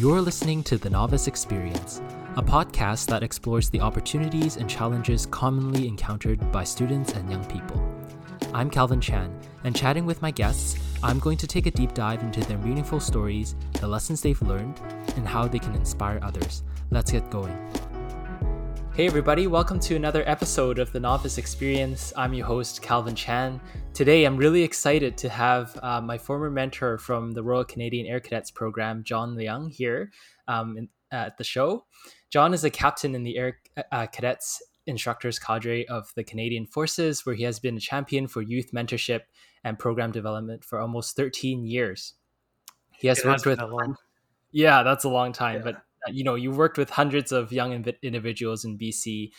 You're listening to The Novice Experience, a podcast that explores the opportunities and challenges commonly encountered by students and young people. I'm Calvin Chan, and chatting with my guests, I'm going to take a deep dive into their meaningful stories, the lessons they've learned, and how they can inspire others. Let's get going. Hey, everybody, welcome to another episode of the Novice Experience. I'm your host, Calvin Chan. Today, I'm really excited to have uh, my former mentor from the Royal Canadian Air Cadets program, Jon Leung, here um, in, at the show. Jon is a captain in the Air uh, Cadets instructors cadre of the Canadian Forces, where he has been a champion for youth mentorship and program development for almost 13 years. He has it worked with, yeah, that's a long time, yeah. but you know you worked with hundreds of young individuals in BC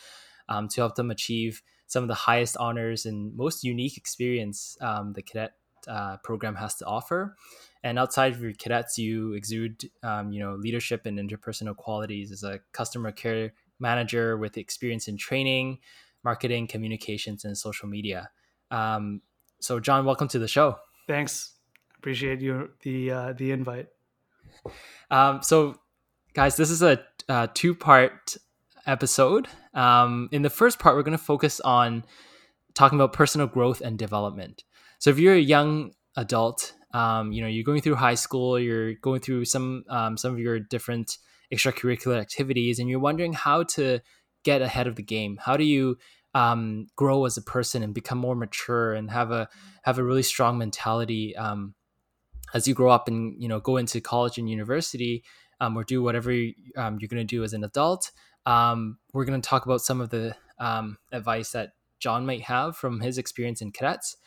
um, to help them achieve some of the highest honors and most unique experience um, the cadet uh, program has to offer. And outside of your cadets, you exude, um, you know, leadership and interpersonal qualities as a customer care manager with experience in training, marketing, communications, and social media. Um, so, Jon, welcome to the show. Thanks. Appreciate you the uh, the invite. Um, so, guys, this is a, a two part episode. Um, in the first part, we're going to focus on talking about personal growth and development. So if you're a young adult, um, you know you're going through high school, you're going through some um, some of your different extracurricular activities, and you're wondering how to get ahead of the game. How do you um, grow as a person and become more mature and have a have a really strong mentality um, as you grow up and you know go into college and university um, or do whatever um, you're going to do as an adult. Um, we're going to talk about some of the um, advice that Jon might have from his experience in cadets.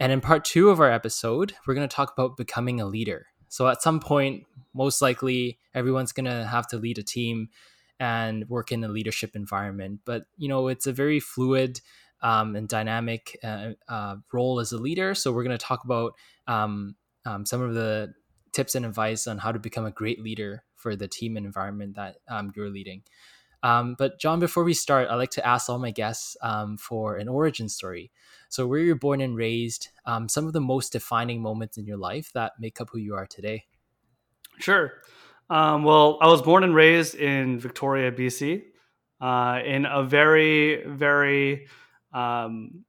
And in part two of our episode, we're going to talk about becoming a leader. So at some point, most likely, everyone's going to have to lead a team and work in a leadership environment. But you know, it's a very fluid um, and dynamic uh, uh, role as a leader. So we're going to talk about um, um, some of the tips and advice on how to become a great leader for the team and environment that um, you're leading. Um, but Jon, before we start, I like to ask all my guests um, for an origin story. So, where you're born and raised, um, some of the most defining moments in your life that make up who you are today. Sure. Um, well, I was born and raised in Victoria, BC, uh, in a very, very, um,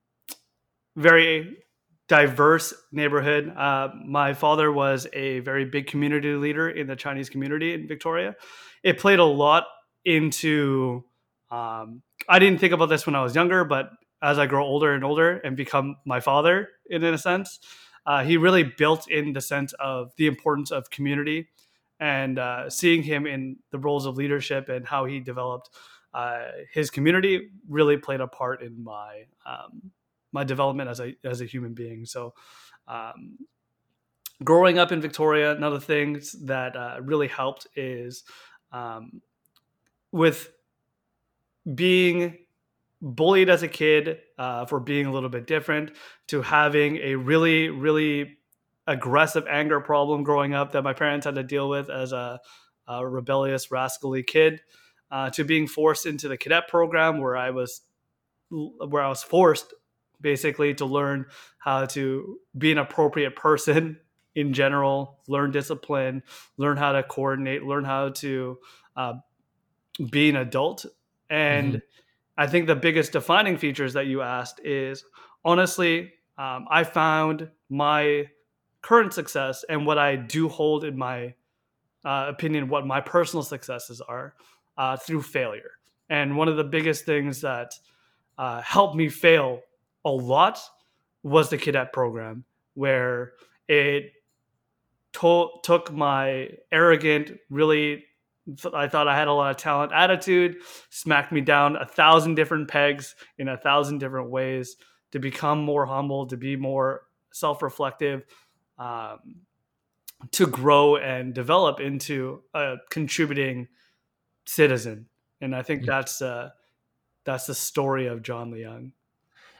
very diverse neighborhood. Uh, my father was a very big community leader in the Chinese community in Victoria. It played a lot into. Um, I didn't think about this when I was younger, but as I grow older and older and become my father, in, in a sense, uh, he really built in the sense of the importance of community and uh, seeing him in the roles of leadership and how he developed uh, his community really played a part in my um, my development as a as a human being. So, um, growing up in Victoria, another thing that uh, really helped is um, with being bullied as a kid uh, for being a little bit different to having a really really aggressive anger problem growing up that my parents had to deal with as a, a rebellious rascally kid uh, to being forced into the cadet program where I was where I was forced basically to learn how to be an appropriate person in general, learn discipline, learn how to coordinate, learn how to uh, be an adult. And mm-hmm. I think the biggest defining features that you asked is honestly, um, I found my current success and what I do hold in my uh, opinion, what my personal successes are uh, through failure. And one of the biggest things that uh, helped me fail a lot was the cadet program, where it to- took my arrogant, really, I thought I had a lot of talent attitude, smacked me down a thousand different pegs in a thousand different ways to become more humble, to be more self reflective, um, to grow and develop into a contributing citizen. And I think mm-hmm. that's uh, that's the story of Jon Leung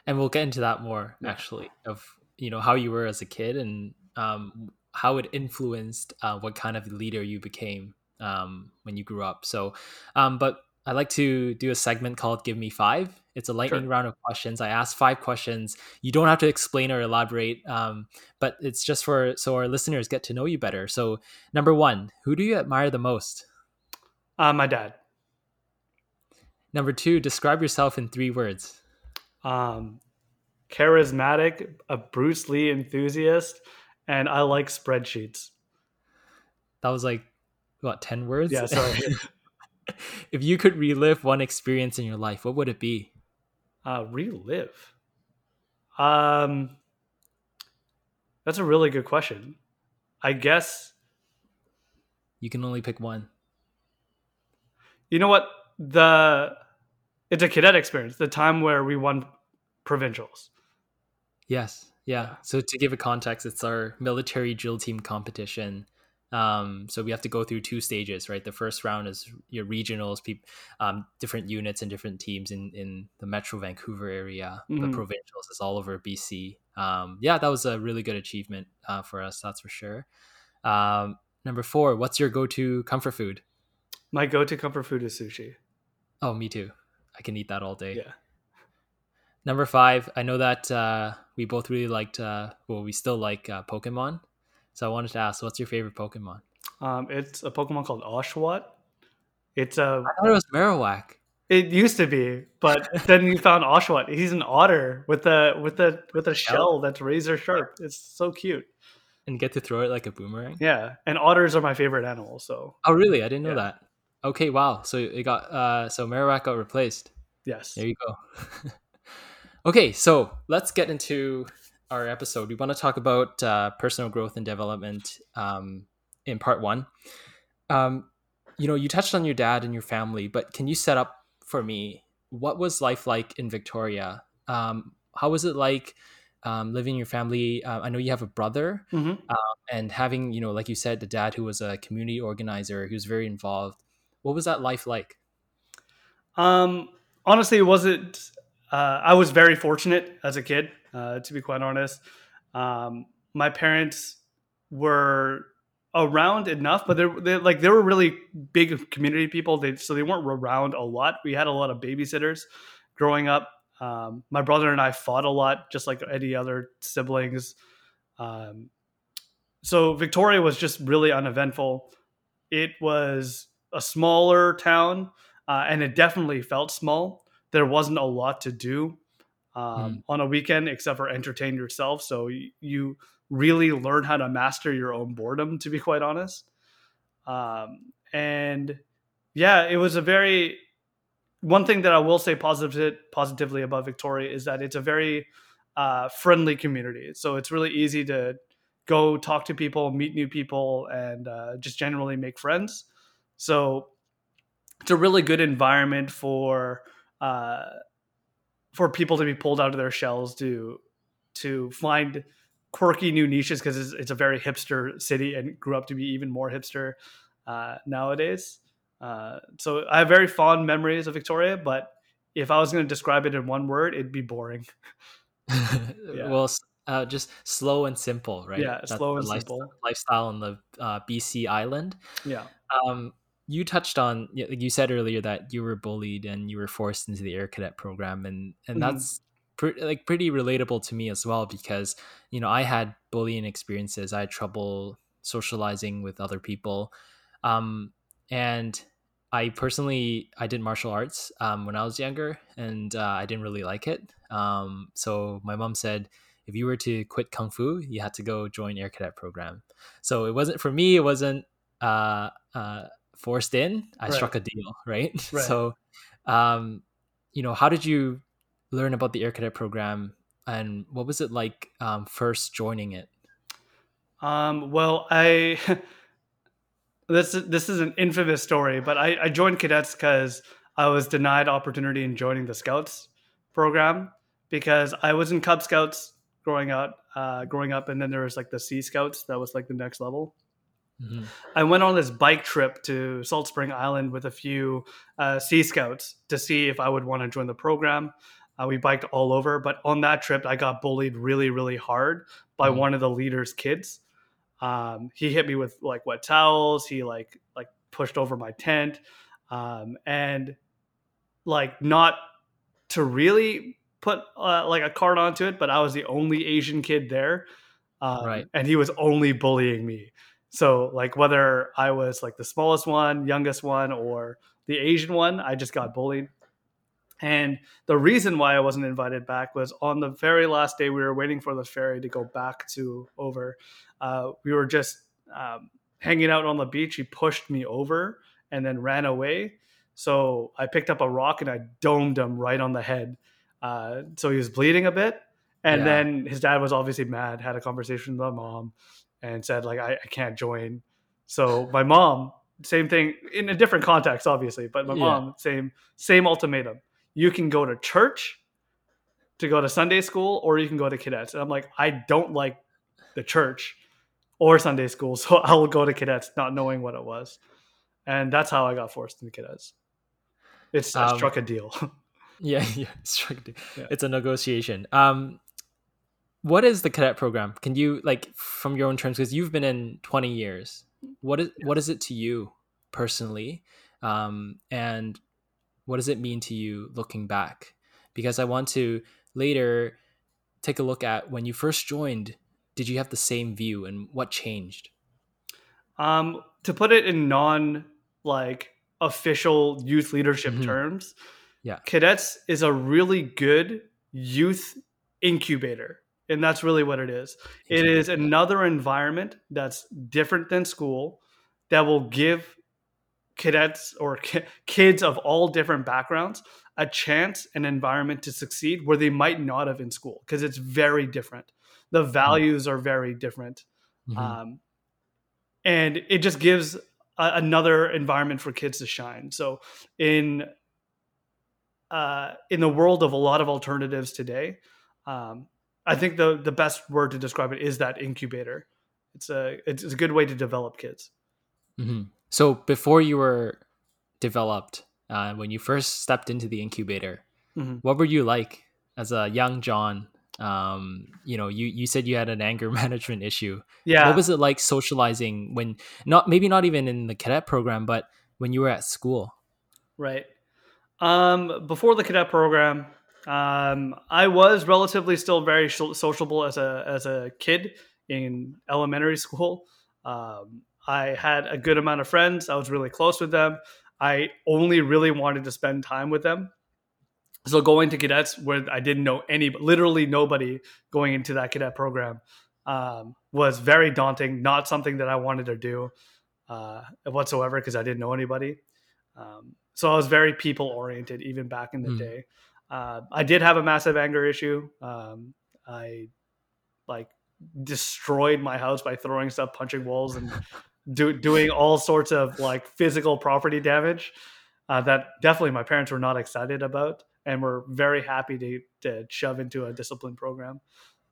and we'll get into that more yeah. actually of you know how you were as a kid and um, how it influenced uh, what kind of leader you became um, when you grew up. So, um, but I like to do a segment called Give Me Five. It's a lightning sure. round of questions. I ask five questions. You don't have to explain or elaborate, um, but it's just for so our listeners get to know you better. So, number one, who do you admire the most? Uh, my dad. Number two, describe yourself in three words. Um, charismatic, a Bruce Lee enthusiast, and I like spreadsheets. That was like what ten words? Yeah, sorry. if you could relive one experience in your life, what would it be? Uh, relive. Um, that's a really good question. I guess you can only pick one. You know what? The it's a cadet experience. The time where we won provincials. Yes. Yeah. So to give a context, it's our military drill team competition um, so we have to go through two stages, right? The first round is your regionals, people, um, different units and different teams in, in the Metro Vancouver area. Mm-hmm. The provincials is all over BC. Um, yeah, that was a really good achievement uh, for us, that's for sure. Um, number four, what's your go-to comfort food? My go-to comfort food is sushi. Oh, me too. I can eat that all day. Yeah. Number five, I know that uh, we both really liked, uh, well, we still like uh, Pokemon. So I wanted to ask, what's your favorite Pokemon? Um, it's a Pokemon called Oshawott. It's a. I thought it was Marowak. It used to be, but then you found Oshawott. He's an otter with a with a with a shell that's razor sharp. It's so cute. And get to throw it like a boomerang. Yeah, and otters are my favorite animal. So. Oh really? I didn't know yeah. that. Okay, wow. So it got uh so Marowak got replaced. Yes. There you go. okay, so let's get into our episode, we want to talk about uh, personal growth and development um, in part one. Um, you know, you touched on your dad and your family, but can you set up for me what was life like in Victoria? Um, how was it like um, living in your family? Uh, I know you have a brother, mm-hmm. uh, and having you know, like you said, the dad who was a community organizer, who was very involved. What was that life like? Um, honestly, it wasn't. Uh, I was very fortunate as a kid uh, to be quite honest. Um, my parents were around enough, but they're, they're, like they were really big community people. They so they weren't around a lot. We had a lot of babysitters growing up. Um, my brother and I fought a lot, just like any other siblings. Um, so Victoria was just really uneventful. It was a smaller town, uh, and it definitely felt small. There wasn't a lot to do um, mm. on a weekend except for entertain yourself. So y- you really learn how to master your own boredom, to be quite honest. Um, and yeah, it was a very one thing that I will say positive positively about Victoria is that it's a very uh, friendly community. So it's really easy to go talk to people, meet new people, and uh, just generally make friends. So it's a really good environment for uh, for people to be pulled out of their shells to to find quirky new niches because it's, it's, a very hipster city and grew up to be even more hipster uh, nowadays. Uh, so I have very fond memories of Victoria, but if I was going to describe it in one word, it'd be boring. yeah. Well, uh, just slow and simple, right? Yeah, That's slow and lifestyle, simple. Lifestyle on the uh, BC island. Yeah. Um, you touched on you said earlier that you were bullied and you were forced into the air cadet program and and mm-hmm. that's pre- like pretty relatable to me as well because you know i had bullying experiences. I had trouble socializing with other people um, and i personally i did martial arts um, when i was younger and uh, i didn't really like it. Um, so my mom said if you were to quit kung fu you had to go join air cadet program. So it wasn't for me it wasn't uh, uh, forced in, I right. struck a deal, right? right. So, um, you know, how did you learn about the Air Cadet program, and what was it like um, first joining it? Um, well, I this this is an infamous story, but I, I joined cadets because I was denied opportunity in joining the Scouts program because I was in Cub Scouts growing up, uh, growing up, and then there was like the Sea Scouts that was like the next level. Mm-hmm. I went on this bike trip to Salt Spring Island with a few uh, Sea Scouts to see if I would want to join the program. Uh, we biked all over, but on that trip, I got bullied really, really hard by mm-hmm. one of the leader's kids. Um, he hit me with like wet towels. He like like pushed over my tent, um, and like not to really put uh, like a card onto it, but I was the only Asian kid there, um, Right. and he was only bullying me. So like whether I was like the smallest one, youngest one, or the Asian one, I just got bullied. And the reason why I wasn't invited back was on the very last day we were waiting for the ferry to go back to over. Uh, we were just um, hanging out on the beach. He pushed me over and then ran away. So I picked up a rock and I domed him right on the head. Uh, so he was bleeding a bit. And Yeah. then his dad was obviously mad, had a conversation with my mom and said, like, I, I can't join. So my mom, same thing in a different context, obviously, but my Yeah. mom, same, same ultimatum. You can go to church to go to Sunday school, or you can go to cadets. And I'm like, I don't like the church or Sunday school, so I'll go to cadets, not knowing what it was. And that's how I got forced into cadets. It's I Um, struck a deal. Yeah, yeah, it's, tricky. Yeah. it's a negotiation. Um, what is the cadet program? Can you like from your own terms because you've been in twenty years? What is what is it to you personally, um, and what does it mean to you looking back? Because I want to later take a look at when you first joined. Did you have the same view, and what changed? Um, to put it in non like official youth leadership Mhm. terms, Yeah. cadets is a really good youth incubator, and that's really what it is. It is another environment that's different than school that will give cadets or ki- kids of all different backgrounds a chance and environment to succeed where they might not have in school because it's very different. The values are very different Mhm. um, and it just gives a, another environment for kids to shine. So in uh, in the world of a lot of alternatives today, um, I think the the best word to describe it is that incubator. It's a it's, a good way to develop kids. Mhm. So before you were developed, uh, when you first stepped into the incubator, Mhm. what were you like as a young Jon? Um, you know, you you said you had an anger management issue. Yeah, What was it like socializing when not maybe not even in the cadet program, but when you were at school? Right. Um, before the cadet program, um, I was relatively still very sociable as a as a kid in elementary school. Um, I had a good amount of friends. I was really close with them. I only really wanted to spend time with them. So going to cadets where I didn't know any, literally nobody going into that cadet program um, was very daunting. Not something that I wanted to do uh, whatsoever because I didn't know anybody. Um, so I was very people oriented even back in the Hmm. day. Uh, I did have a massive anger issue. Um, I like destroyed my house by throwing stuff, punching walls, and do, doing all sorts of like physical property damage. Uh, that definitely my parents were not excited about, and were very happy to, to shove into a discipline program.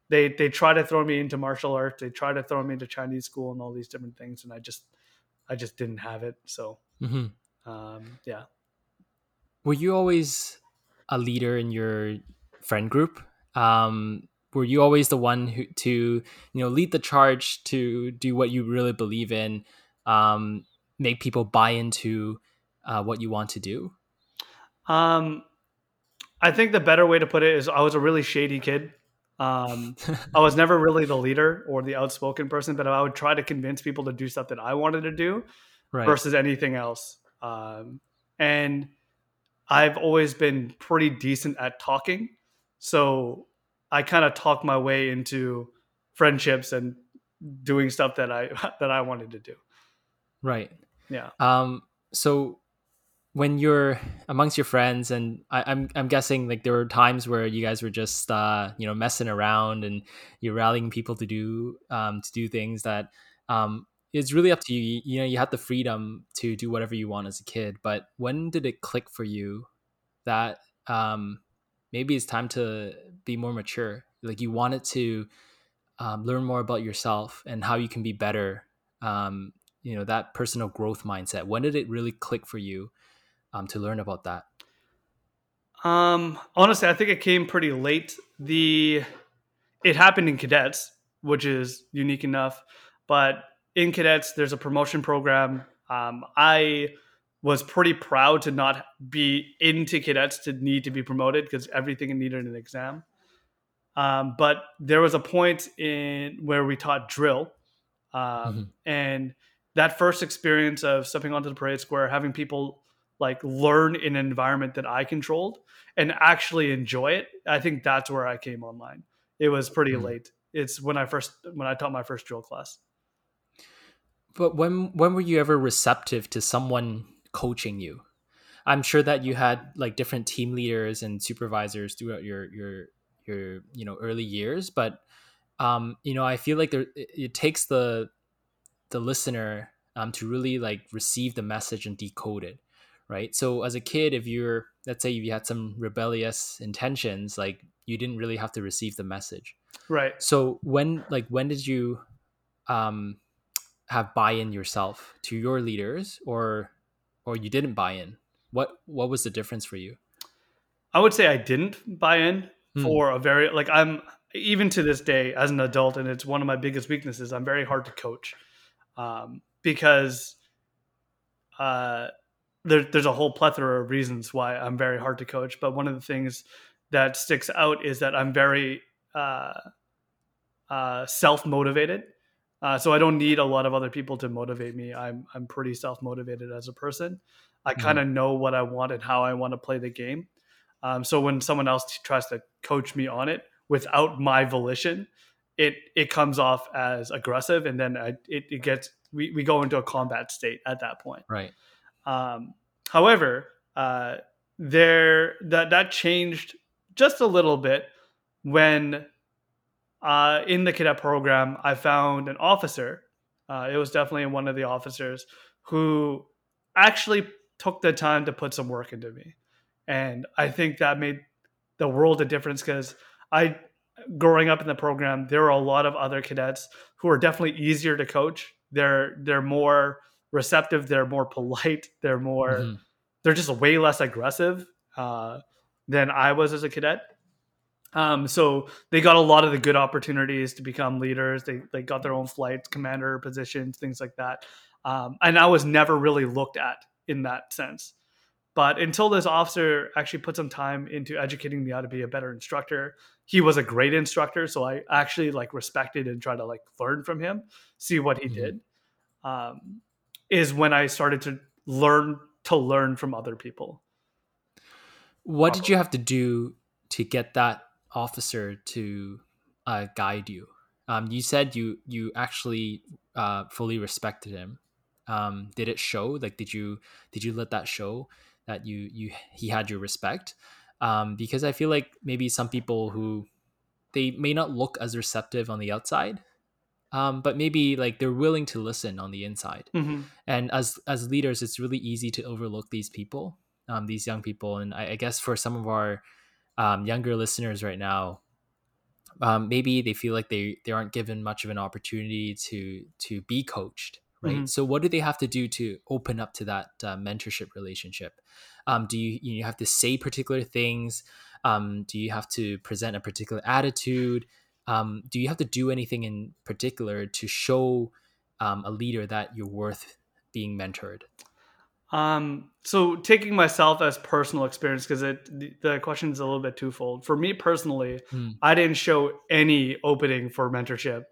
They they try to throw me into martial arts. They try to throw me into Chinese school and all these different things, and I just I just didn't have it. So hmm um, yeah. Were you always a leader in your friend group? Um, were you always the one who to you know lead the charge to do what you really believe in, um, make people buy into uh, what you want to do? Um, I think the better way to put it is I was a really shady kid. Um, I was never really the leader or the outspoken person, but I would try to convince people to do stuff that I wanted to do right. versus anything else. Um, and I've always been pretty decent at talking, so I kind of talk my way into friendships and doing stuff that I that I wanted to do. Right. Yeah. Um, so when you're amongst your friends, and I, I'm I'm guessing like there were times where you guys were just uh, you know messing around and you're rallying people to do um, to do things that um, it's really up to you. you. Know, you have the freedom to do whatever you want as a kid. But when did it click for you that um, maybe it's time to be more mature? Like you wanted to um, learn more about yourself and how you can be better. Um, you know that personal growth mindset. When did it really click for you um, to learn about that? Um, honestly, I think it came pretty late. The it happened in cadets, which is unique enough. But in cadets, there's a promotion program. Um, I was pretty proud to not be into cadets to need to be promoted because everything needed an exam. Um, but there was a point in where we taught drill, um, mm-hmm. and that first experience of stepping onto the parade square, having people like learn in an environment that I controlled and actually enjoy it. I think that's where I came online. It was pretty mm-hmm. late. It's when I first when I taught my first drill class. But when when were you ever receptive to someone coaching you? I'm sure that you had like different team leaders and supervisors throughout your your your you know early years, but um, you know I feel like there it, it takes the the listener um, to really like receive the message and decode it right? So as a kid if you're let's say you had some rebellious intentions like you didn't really have to receive the message. Right. So when like when did you um have buy-in yourself to your leaders or or you didn't buy in what what was the difference for you i would say i didn't buy in hmm. for a very like i'm even to this day as an adult and it's one of my biggest weaknesses i'm very hard to coach um, because uh there, there's a whole plethora of reasons why I'm very hard to coach. But one of the things that sticks out is that I'm very uh, uh, self motivated. Uh, so I don't need a lot of other people to motivate me. I'm I'm pretty self motivated as a person. I mm-hmm. kind of know what I want and how I want to play the game. Um, so when someone else t- tries to coach me on it without my volition, it it comes off as aggressive, and then I, it, it gets we, we go into a combat state at that point. Right. Um, however, uh, there that that changed just a little bit when uh, in the cadet program I found an officer. Uh, it was definitely one of the officers who actually took the time to put some work into me, and I think that made the world a difference because I growing up in the program there were a lot of other cadets who are definitely easier to coach they're they're more receptive they're more polite they're more mm-hmm. they're just way less aggressive uh, than i was as a cadet um, so they got a lot of the good opportunities to become leaders. They, they got their own flight commander positions things like that. Um, and i was never really looked at in that sense. But until this officer actually put some time into educating me how to be a better instructor he was a great instructor. So i actually like respected and tried to like learn from him see what he mm-hmm. did. Um, is when I started to learn to learn from other people. What did you have to do to get that officer to uh, guide you? Um, you said you you actually uh, fully respected him. Um, did it show? Like, did you did you let that show that you you he had your respect? Um, because I feel like maybe some people who they may not look as receptive on the outside, um, but maybe like they're willing to listen on the inside. Mm-hmm. And as as leaders, it's really easy to overlook these people, um, these young people. And I, I, guess for some of our um, younger listeners right now, um, maybe they feel like they they aren't given much of an opportunity to to be coached. Right. Mm-hmm. So what do they have to do to open up to that uh, mentorship relationship? Um, do you you have to say particular things? Um, do you have to present a particular attitude? um, do you have to do anything in particular to show um, a leader that you're worth being mentored? Um, so taking myself as personal experience because it the question is a little bit twofold. For me personally, hmm. I didn't show any opening for mentorship.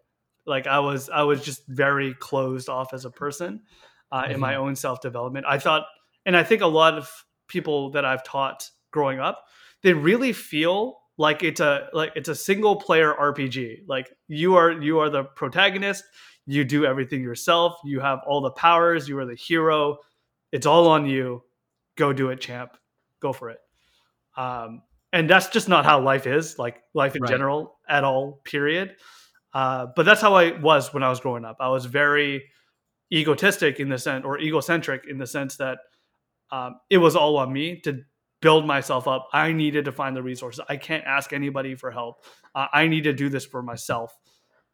Like I was, I was just very closed off as a person uh, mm-hmm. in my mm-hmm. own self development. I thought, and I think a lot of people that I've taught growing up, they really feel like it's a like it's a single player RPG. Like you are you are the protagonist. You do everything yourself. You have all the powers. You are the hero. It's all on you. Go do it, champ. Go for it. Um, and that's just not how life is. Like life in right. general, at all. Period. Uh, but that's how I was when I was growing up. I was very egotistic in the sense, or egocentric in the sense that um, it was all on me to build myself up. I needed to find the resources. I can't ask anybody for help. Uh, I need to do this for myself,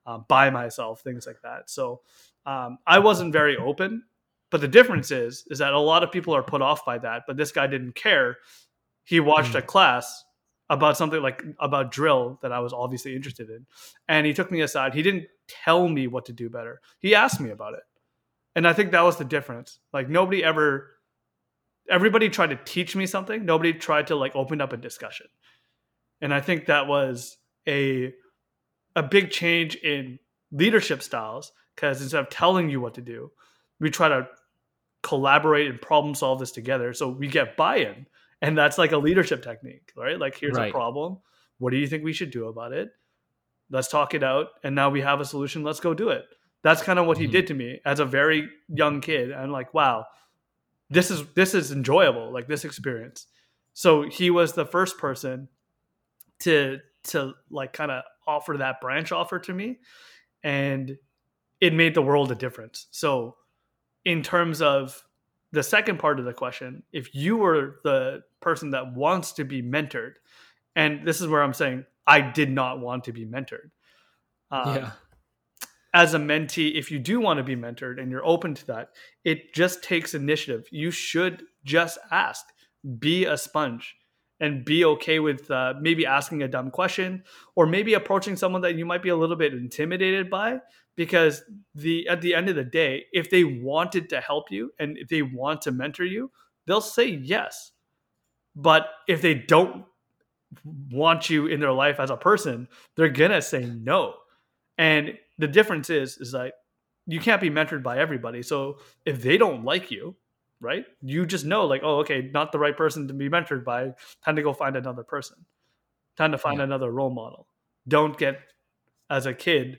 uh, by myself, things like that. So um, I wasn't very open. But the difference is, is that a lot of people are put off by that. But this guy didn't care. He watched mm. a class about something like about drill that I was obviously interested in, and he took me aside. He didn't tell me what to do better. He asked me about it, and I think that was the difference. Like nobody ever everybody tried to teach me something. Nobody tried to like open up a discussion. And I think that was a a big change in leadership styles because instead of telling you what to do, we try to collaborate and problem solve this together so we get buy-in. And that's like a leadership technique, right? Like here's Right. a problem. What do you think we should do about it? Let's talk it out and now we have a solution. Let's go do it. That's kind of what he Mhm. did to me as a very young kid. I'm like, wow, this is this is enjoyable, like this experience. So he was the first person to to like kind of offer that branch offer to me and it made the world a difference. So in terms of the second part of the question, if you were the person that wants to be mentored, and this is where I'm saying I did not want to be mentored. Um, yeah. as a mentee, if you do want to be mentored and you're open to that, it just takes initiative. You should just ask, be a sponge, and be okay with uh, maybe asking a dumb question or maybe approaching someone that you might be a little bit intimidated by. Because the at the end of the day, if they wanted to help you and if they want to mentor you, they'll say yes. But if they don't want you in their life as a person, they're gonna say no. And the difference is, is like you can't be mentored by everybody. So if they don't like you, right, you just know, like, oh, okay, not the right person to be mentored by. Time to go find another person. Time to find Yeah. another role model. Don't get as a kid.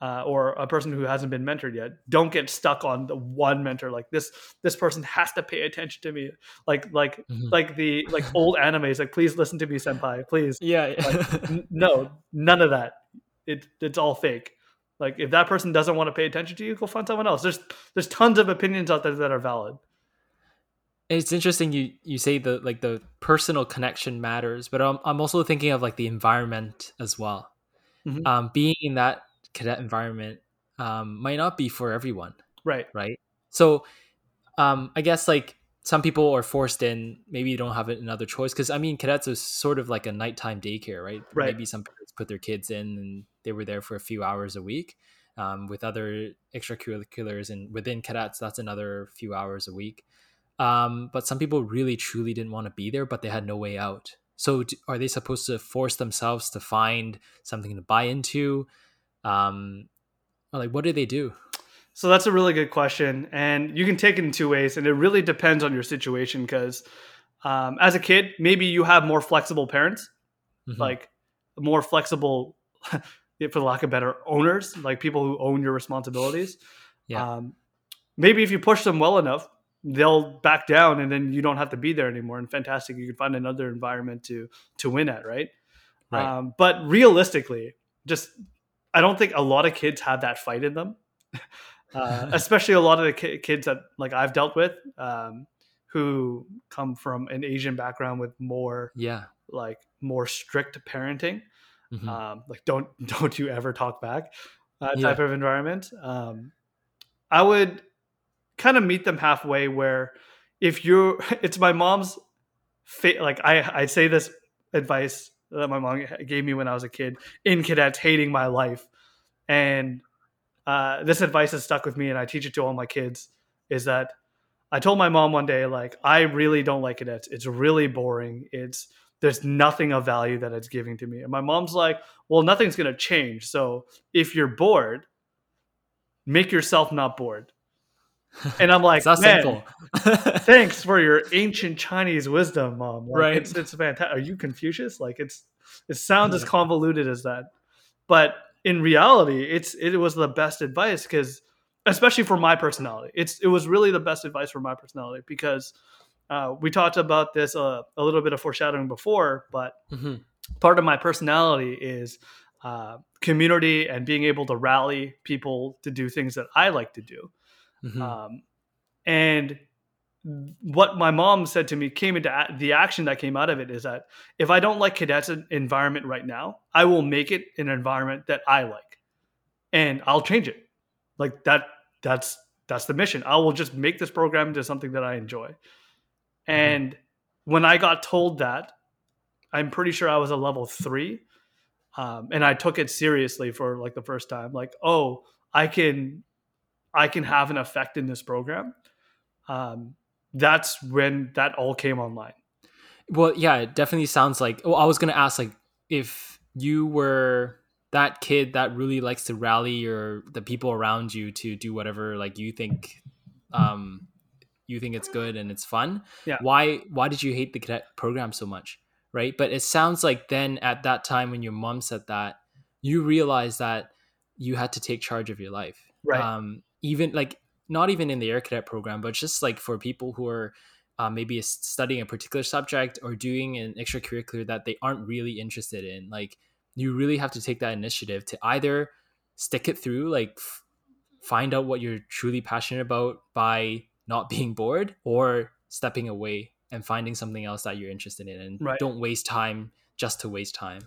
Uh, or a person who hasn't been mentored yet don't get stuck on the one mentor like this this person has to pay attention to me like like Mhm. like the like old animes like please listen to me senpai please yeah. N- no, none of that. It, it's all fake. Like if that person doesn't want to pay attention to you, go find someone else. There's there's tons of opinions out there that are valid. it's interesting you you say the like the personal connection matters but i'm, I'm also thinking of like the environment as well Mhm. um, being in that cadet environment um, might not be for everyone Right. right? So um, i guess like some people are forced in maybe you don't have another choice because i mean cadets is sort of like a nighttime daycare right? Right. maybe some parents put their kids in and they were there for a few hours a week um, with other extracurriculars and within cadets that's another few hours a week. Um, but some people really truly didn't want to be there but they had no way out. So d- are they supposed to force themselves to find something to buy into um, like what do they do So that's a really good question, and you can take it in two ways, and it really depends on your situation. Because um, as a kid, maybe you have more flexible parents, Mhm. like more flexible, for lack of better, owners, like people who own your responsibilities. Yeah. Um, maybe if you push them well enough, they'll back down, and then you don't have to be there anymore. And fantastic, you can find another environment to to win at, right? Right. Um, but realistically, just I don't think a lot of kids have that fight in them. Uh, especially a lot of the ki- kids that like I've dealt with, um, who come from an Asian background with more yeah like more strict parenting, Mhm. um, like don't don't you ever talk back uh, Yeah. type of environment. Um, I would kind of meet them halfway where if you're it's my mom's fa- like I I say this advice that my mom gave me when I was a kid in cadets hating my life. And uh, this advice has stuck with me and I teach it to all my kids is that I told my mom one day like I really don't like cadets. It's really boring. It's there's nothing of value that it's giving to me. And my mom's like well nothing's going to change. So if you're bored make yourself not bored and I'm like it's "Man, thanks for your ancient Chinese wisdom, mom. Like, Right. It's it's fantastic. Are you Confucius? Like it's it sounds as convoluted as that, but in reality, it's it was the best advice because, especially for my personality, it's it was really the best advice for my personality because uh, we talked about this uh, a little bit of foreshadowing before, but Mhm. part of my personality is uh, community and being able to rally people to do things that I like to do. Mhm. Um, and what my mom said to me came into a- the action that came out of it is that if I don't like cadets environment right now, I will make it an environment that I like, and I'll change it. Like that. That's that's the mission. I will just make this program into something that I enjoy. And when I got told that, I'm pretty sure I was a level three, um, and I took it seriously for like the first time. Like, oh, I can I can have an effect in this program. Um, that's when that all came online. Well, yeah, it definitely sounds like. Well, I was gonna ask like if you were that kid that really likes to rally or the people around you to do whatever like you think um you think it's good and it's fun Yeah. why why did you hate the cadet program so much right but it sounds like then at that time when your mom said that you realized that you had to take charge of your life Right. um even like not even in the air cadet program but just like for people who are uh, maybe studying a particular subject or doing an extracurricular that they aren't really interested in like you really have to take that initiative to either stick it through like f- find out what you're truly passionate about by not being bored or stepping away and finding something else that you're interested in and Right. don't waste time just to waste time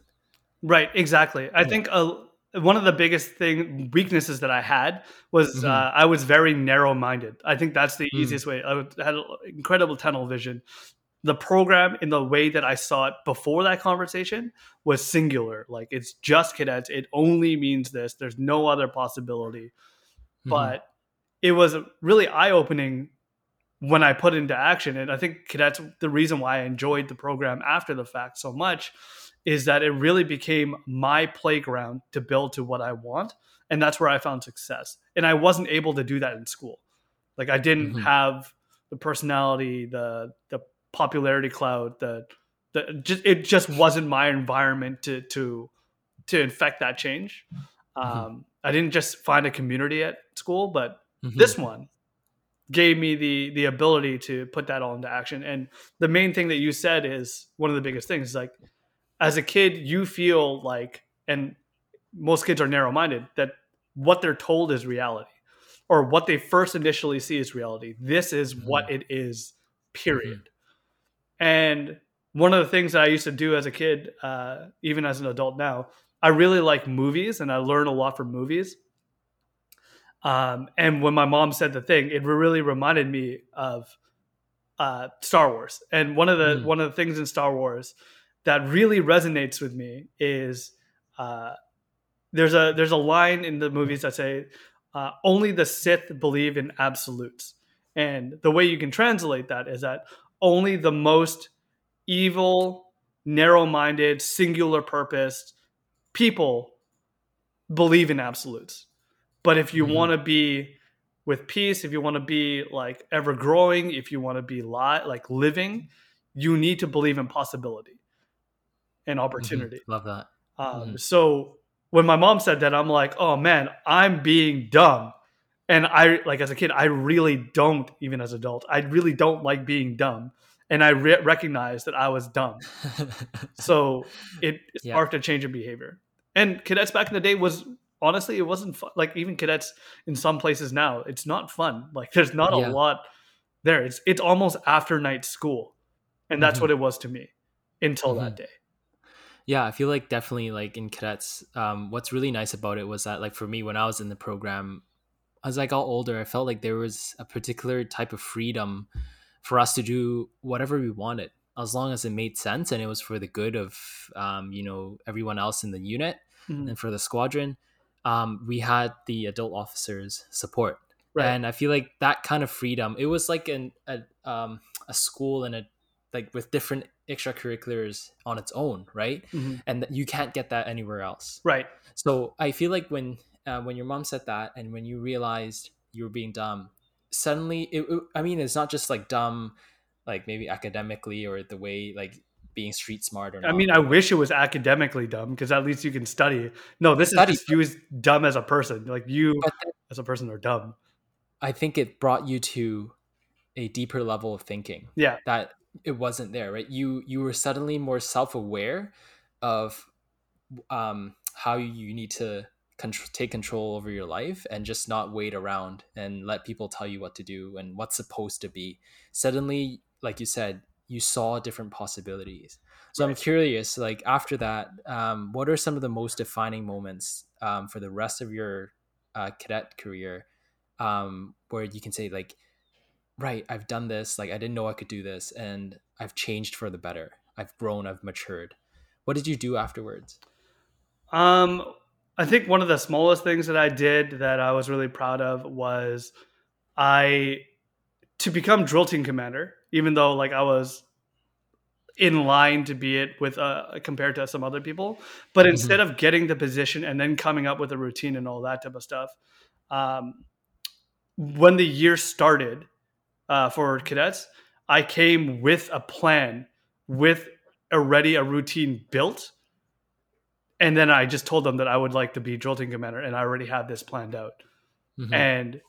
Right, exactly. I Yeah. think uh, one of the biggest thing weaknesses that I had was Mhm. uh, I was very narrow minded. I think that's the Mm. easiest way. I had incredible tunnel vision. The program, in the way that I saw it before that conversation, was singular. Like it's just cadets. It only means this. There's no other possibility. Mhm. But it was really eye opening when I put it into action. And I think cadets, the reason why I enjoyed the program after the fact so much is that it really became my playground to build to what I want. And that's where I found success. And I wasn't able to do that in school. Like I didn't Mhm. have the personality, the the popularity cloud, the the just it just wasn't my environment to to to infect that change. Um, I didn't just find a community at school, but Mhm. this one gave me the the ability to put that all into action and the main thing that you said is one of the biggest things is like as a kid you feel like and most kids are narrow-minded that what they're told is reality or what they first initially see is reality. This is what it is period. And one of the things that i used to do as a kid uh, even as an adult now i really like movies and i learn a lot from movies. Um, and when my mom said the thing, it really reminded me of uh, Star Wars. And one of the Mm. one of the things in Star Wars that really resonates with me is uh, there's a there's a line in the movies that say uh, only the Sith believe in absolutes, and the way you can translate that is that only the most evil, narrow-minded, singular purposed people believe in absolutes. But if you Mhm. want to be with peace, if you want to be like ever growing, if you want to be li- like living, you need to believe in possibility and Mhm. opportunity. love that Um, Mhm. So when my mom said that, I'm like, oh man, I'm being dumb. And I, like as a kid, I really don't, even as adult, I really don't like being dumb. And I re- recognized that I was dumb. So it Yeah. sparked a change in behavior. And cadets back in the day was honestly, it wasn't fun. Like even cadets in some places now, it's not fun. Like there's not Yeah. a lot there. It's it's almost after night school, and that's Mhm. what it was to me until that Mhm. day. Yeah i feel like definitely like in cadets um what's really nice about it was that like for me when i was in the program as i got older i felt like there was a particular type of freedom for us to do whatever we wanted as long as it made sense and it was for the good of um, you know everyone else in the unit Mhm. and for the squadron um, we had the adult officers support Right. and i feel like that kind of freedom it was like an a, um, a school and a like with different extracurriculars on its own right Mhm. and you can't get that anywhere else Right. so i feel like when uh, when your mom said that and when you realized you were being dumb suddenly it, it- i mean it's not just like dumb like maybe academically or the way like being street smart or not I mean, I wish it was academically dumb because at least you can study. No, this Study. is just you as dumb as a person. Like you then as a person are dumb. i think it brought you to a deeper level of thinking Yeah. that it wasn't there right? You you were suddenly more self-aware of um how you need to contr- take control over your life and just not wait around and let people tell you what to do and what's supposed to be. Suddenly like you said you saw different possibilities. So i'm curious like after that um, what are some of the most defining moments um, for the rest of your uh, cadet career um, where you can say like right i've done this like i didn't know i could do this and i've changed for the better. I've grown i've matured. What did you do afterwards? Um, I think one of the smallest things that I did that I was really proud of was I to become drill team commander, even though like I was in line to be it with uh compared to some other people, but Mhm. instead of getting the position and then coming up with a routine and all that type of stuff, um, when the year started uh, for cadets, I came with a plan, with already a routine built, and then I just told them that I would like to be drill team commander, and I already had this planned out Mhm. and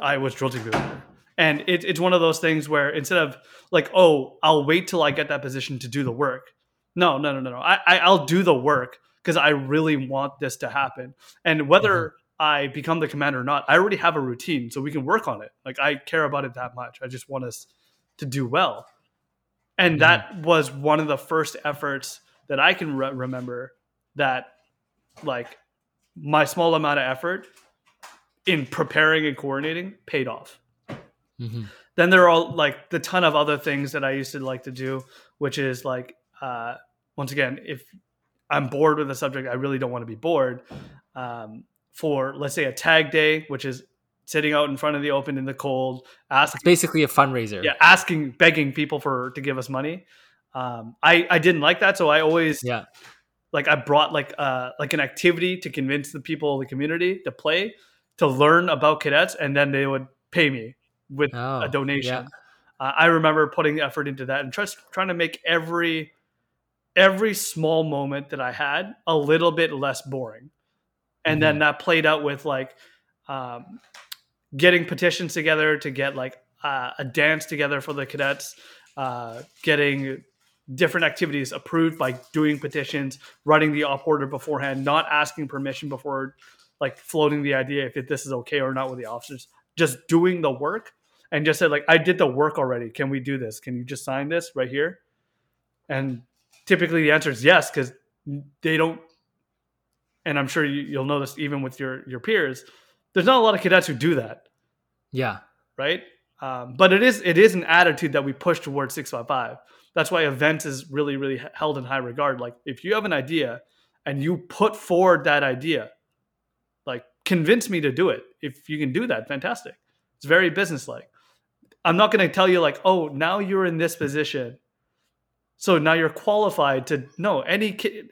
I was drill team commander. And it, it's one of those things where instead of like, oh, I'll wait till I get that position to do the work. No, no, no, no, no. I, I I'll do the work because I really want this to happen. And whether I become the commander or not, I already have a routine, so we can work on it. Like I care about it that much. I just want us to do well. And that was one of the first efforts that I can re- remember that, like, my small amount of effort in preparing and coordinating paid off. Mhm. Then there are all like the ton of other things that I used to like to do, which is like uh, once again, if I'm bored with a subject, I really don't want to be bored. Um, for let's say a tag day, which is sitting out in front of the open in the cold, asking It's basically a fundraiser. yeah, asking, begging people for to give us money. Um, I I didn't like that, so I always Yeah. like I brought like uh like an activity to convince the people of the community to play, to learn about cadets, and then they would pay me with Oh, a donation. yeah. Uh, I remember putting effort into that and just trying to make every every small moment that I had a little bit less boring, and then that played out with like um, getting petitions together to get like uh, a dance together for the cadets, uh, getting different activities approved by doing petitions, writing the op order beforehand, not asking permission before like floating the idea if this is okay or not with the officers, just doing the work and just said like I did the work already. Can we do this? Can you just sign this right here? And typically the answer is yes because they don't. And I'm sure you, you'll notice even with your your peers. There's not a lot of cadets who do that Yeah. right? Um, but it is it is an attitude that we push towards six five five. That's why events is really really held in high regard. Like if you have an idea and you put forward that idea, like convince me to do it. If you can do that, fantastic. It's very businesslike. I'm not going to tell you like, oh, now you're in this position, so now you're qualified to. No, any kid,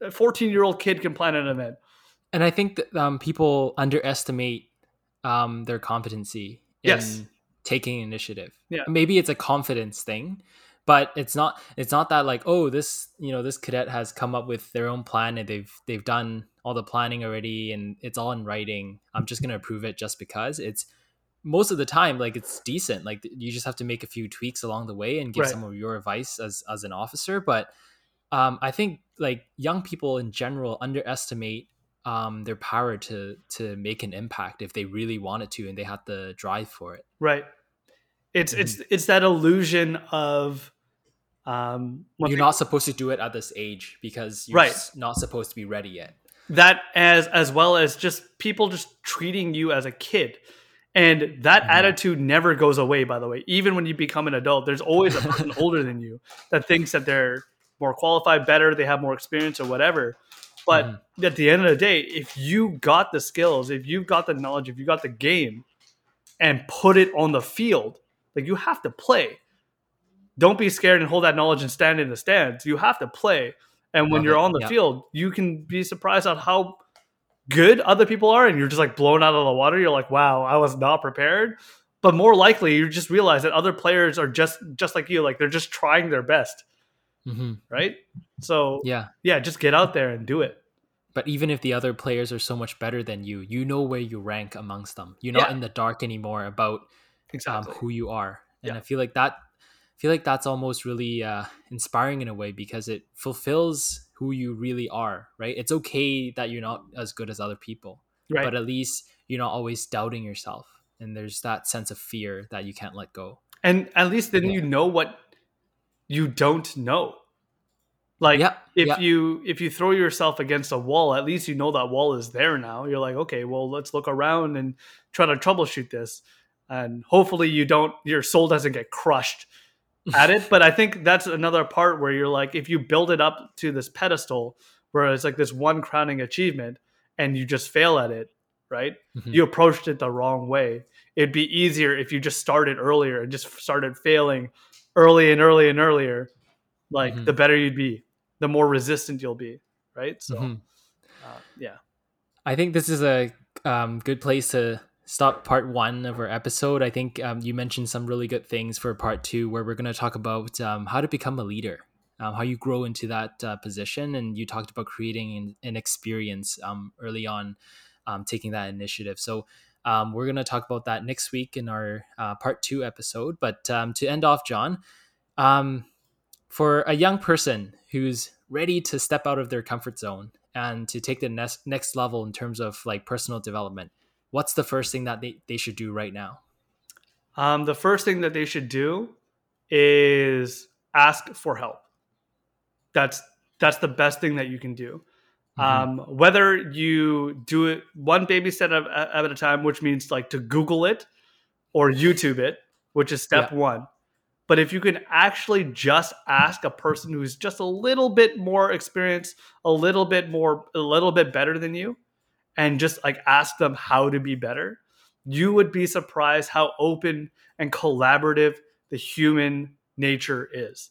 a 14 year old kid can plan an event. And I think that um, people underestimate um, their competency in Yes. taking initiative. Yeah. Maybe it's a confidence thing, but it's not it's not that like, oh, this, you know, this cadet has come up with their own plan and they've they've done all the planning already and it's all in writing. I'm just gonna approve it just because. It's most of the time like it's decent. Like you just have to make a few tweaks along the way and give Right. some of your advice as as an officer. But um, I think like young people in general underestimate um, their power to to make an impact if they really wanted to and they had the drive for it. Right. It's Mm-hmm. it's it's that illusion of um you're people- not supposed to do it at this age because you're Right. not supposed to be ready yet. that as as well as just people just treating you as a kid. And that Mhm. attitude never goes away, by the way. Even when you become an adult, there's always a person older than you that thinks that they're more qualified, better, they have more experience or whatever. But Mhm. at the end of the day, if you got the skills, if you've got the knowledge, if you got the game and put it on the field, like you have to play. Don't be scared and hold that knowledge and stand in the stands. You have to play. And when Love you're it. on the Yeah. field, you can be surprised at how good other people are and you're just like blown out of the water. You're like, wow, I was not prepared. But more likely you just realize that other players are just just like you, like they're just trying their best, hmm right? So Yeah, yeah, just get out there and do it. but even if the other players are so much better than you, you know where you rank amongst them. You're not Yeah. in the dark anymore about um, Exactly. who you are and Yeah. i feel like that I feel like that's almost really uh, inspiring in a way because it fulfills who you really are right it's okay that you're not as good as other people right. but at least you're not always doubting yourself and there's that sense of fear that you can't let go and at least then Yeah. you know what you don't know. Like yeah if yeah. you if you throw yourself against a wall, at least you know that wall is there now. You're like, okay, well, let's look around and try to troubleshoot this. And hopefully you don't your soul doesn't get crushed at it. But I think that's another part where you're like, if you build it up to this pedestal where it's like this one crowning achievement and you just fail at it, right? Mm-hmm. You approached it the wrong way. It'd be easier if you just started earlier and just started failing early and early and earlier. Like mm-hmm. the better you'd be, the more resistant you'll be, right? So, mm-hmm. uh, yeah. I think this is a um, good place to stop part one of our episode. I think um, you mentioned some really good things for part two, where we're going to talk about um, how to become a leader, um, how you grow into that uh, position. And you talked about creating an, an experience um, early on, um, taking that initiative. So um, we're going to talk about that next week in our uh, part two episode. But to end off, Jon, for a young person who's ready to step out of their comfort zone and to take the next next level in terms of like personal development what's the first thing that they, they should do right now um, the first thing that they should do is ask for help that's that's the best thing that you can do mm-hmm. um, whether you do it one baby step at, a time which means like to google it or youtube it which is step yeah. one but if you can actually just ask a person who's just a little bit more experienced, a little bit more, a little bit better than you, and just like ask them how to be better, you would be surprised how open and collaborative the human nature is.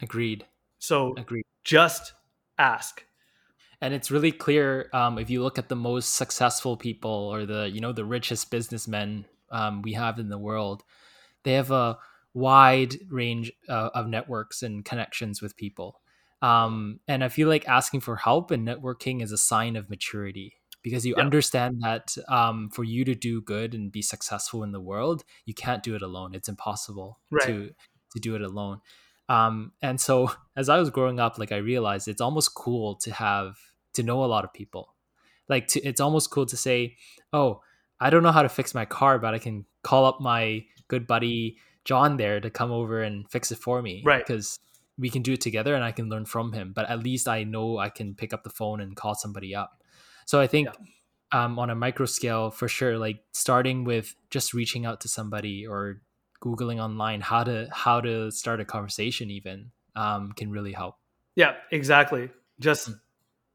Agreed. So agreed. Just ask. And it's really clear um, if you look at the most successful people or the you know the richest businessmen um, we have in the world, they have a wide range uh, of networks and connections with people. Um, and I feel like asking for help and networking is a sign of maturity because you yeah. understand that um, for you to do good and be successful in the world, you can't do it alone. It's impossible right. to to do it alone. Um, and so as I was growing up, like I realized it's almost cool to have to know a lot of people. Like to, it's almost cool to say, "Oh, I don't know how to fix my car, but I can call up my good buddy John there to come over and fix it for me. Right. Because we can do it together and I can learn from him. But at least I know I can pick up the phone and call somebody up. So I think yeah. um, on a micro scale, for sure, like starting with just reaching out to somebody or googling online how to how to start a conversation even um, can really help. Yeah, exactly. Just mm-hmm.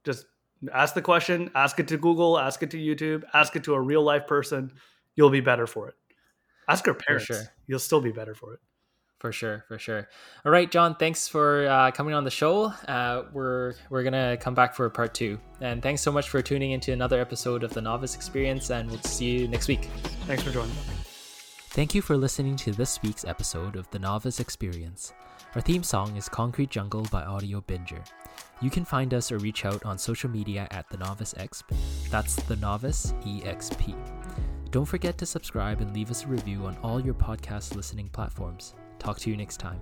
Just ask the question, ask it to Google, ask it to YouTube, ask it to a real life person. You'll be better for it. Ask our parents. Sure. You'll still be better for it. For sure, for sure. All right, Jon. Thanks for uh, coming on the show. Uh, we're we're gonna come back for part two, and thanks so much for tuning into another episode of the Novice Experience. And we'll see you next week. Thanks for joining. Thank you for listening to this week's episode of the Novice Experience. Our theme song is Concrete Jungle by Audiobinger. You can find us or reach out on social media at the Novice Exp. That's the Novice EXP. Don't forget to subscribe and leave us a review on all your podcast listening platforms. Talk to you next time.